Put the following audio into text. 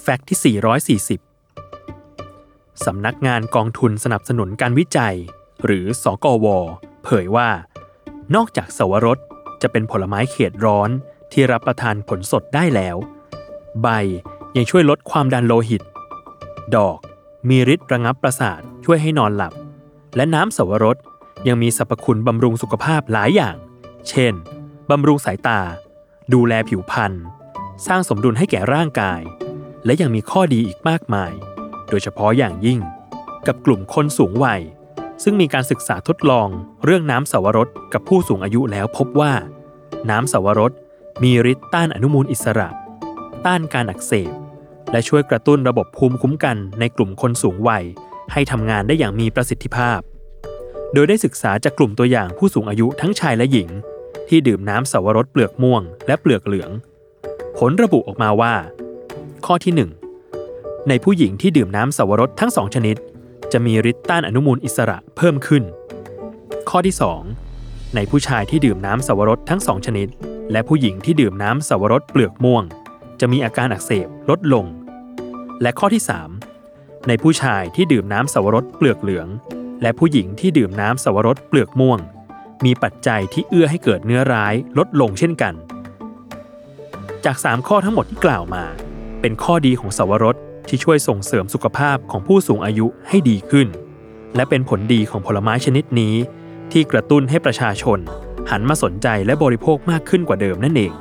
แฟกต์ที่ 440 สำนักงานกองทุนสนับสนุนการวิจัย หรือสอกว เผยว่า นอกจากสวรสจะเป็นผลไม้เขตร้อนที่รับประทานผลสดได้แล้ว ใบยังช่วยลดความดันโลหิต ดอกมีฤทธิ์ระงับประสาทช่วยให้นอนหลับ และน้ำสวรสยังมีสรรพคุณบำรุงสุขภาพหลายอย่าง เช่น บำรุงสายตา ดูแลผิวพรรณ สร้างสมดุลให้แก่ร่างกาย และยังมีข้อดีอีกมากมาย โดยเฉพาะอย่างยิ่ง กับกลุ่มคนสูงวัย ซึ่งมีการศึกษาทดลองเรื่องน้ำสวรสกับผู้สูงอายุแล้วพบว่า น้ำสวรสมีฤทธิ์ต้านอนุมูลอิสระ ต้านการอักเสบ และช่วยกระตุ้นระบบภูมิคุ้มกันในกลุ่มคนสูงวัย ให้ทำงานได้อย่างมีประสิทธิภาพ โดยได้ศึกษาจากกลุ่มตัวอย่างผู้สูงอายุทั้งชายและหญิง ที่ดื่มน้ำสวรสเปลือกม่วง และเปลือกเหลือง ผลระบุออกมาว่า ข้อที่ 1 ในผู้หญิงที่ดื่มน้ำสวรสทั้งสองชนิด จะมีฤทธิ์ต้านอนุมูลอิสระเพิ่มขึ้น ข้อที่ 2 ในผู้ชายที่ดื่มน้ำสวรสทั้งสองชนิด และผู้หญิงที่ดื่มน้ำสวรสเปลือกม่วง จะมีอาการอักเสบลดลง และข้อที่ 3 ในผู้ชายที่ดื่มน้ำสวรสเปลือกเหลือง และผู้หญิงที่ดื่มน้ำสวรสเปลือกม่วง มีปัจจัยที่เอื้อให้เกิดเนื้อร้ายลดลงเช่นกันจาก 3 ข้อทั้งหมดที่กล่าวมา เป็นข้อดีของสวรสที่ช่วยส่งเสริมสุขภาพของผู้สูงอายุให้ดีขึ้น และเป็นผลดีของผลไม้ชนิดนี้ ที่กระตุ้นให้ประชาชน หันมาสนใจและบริโภคมากขึ้นกว่าเดิมนั่นเอง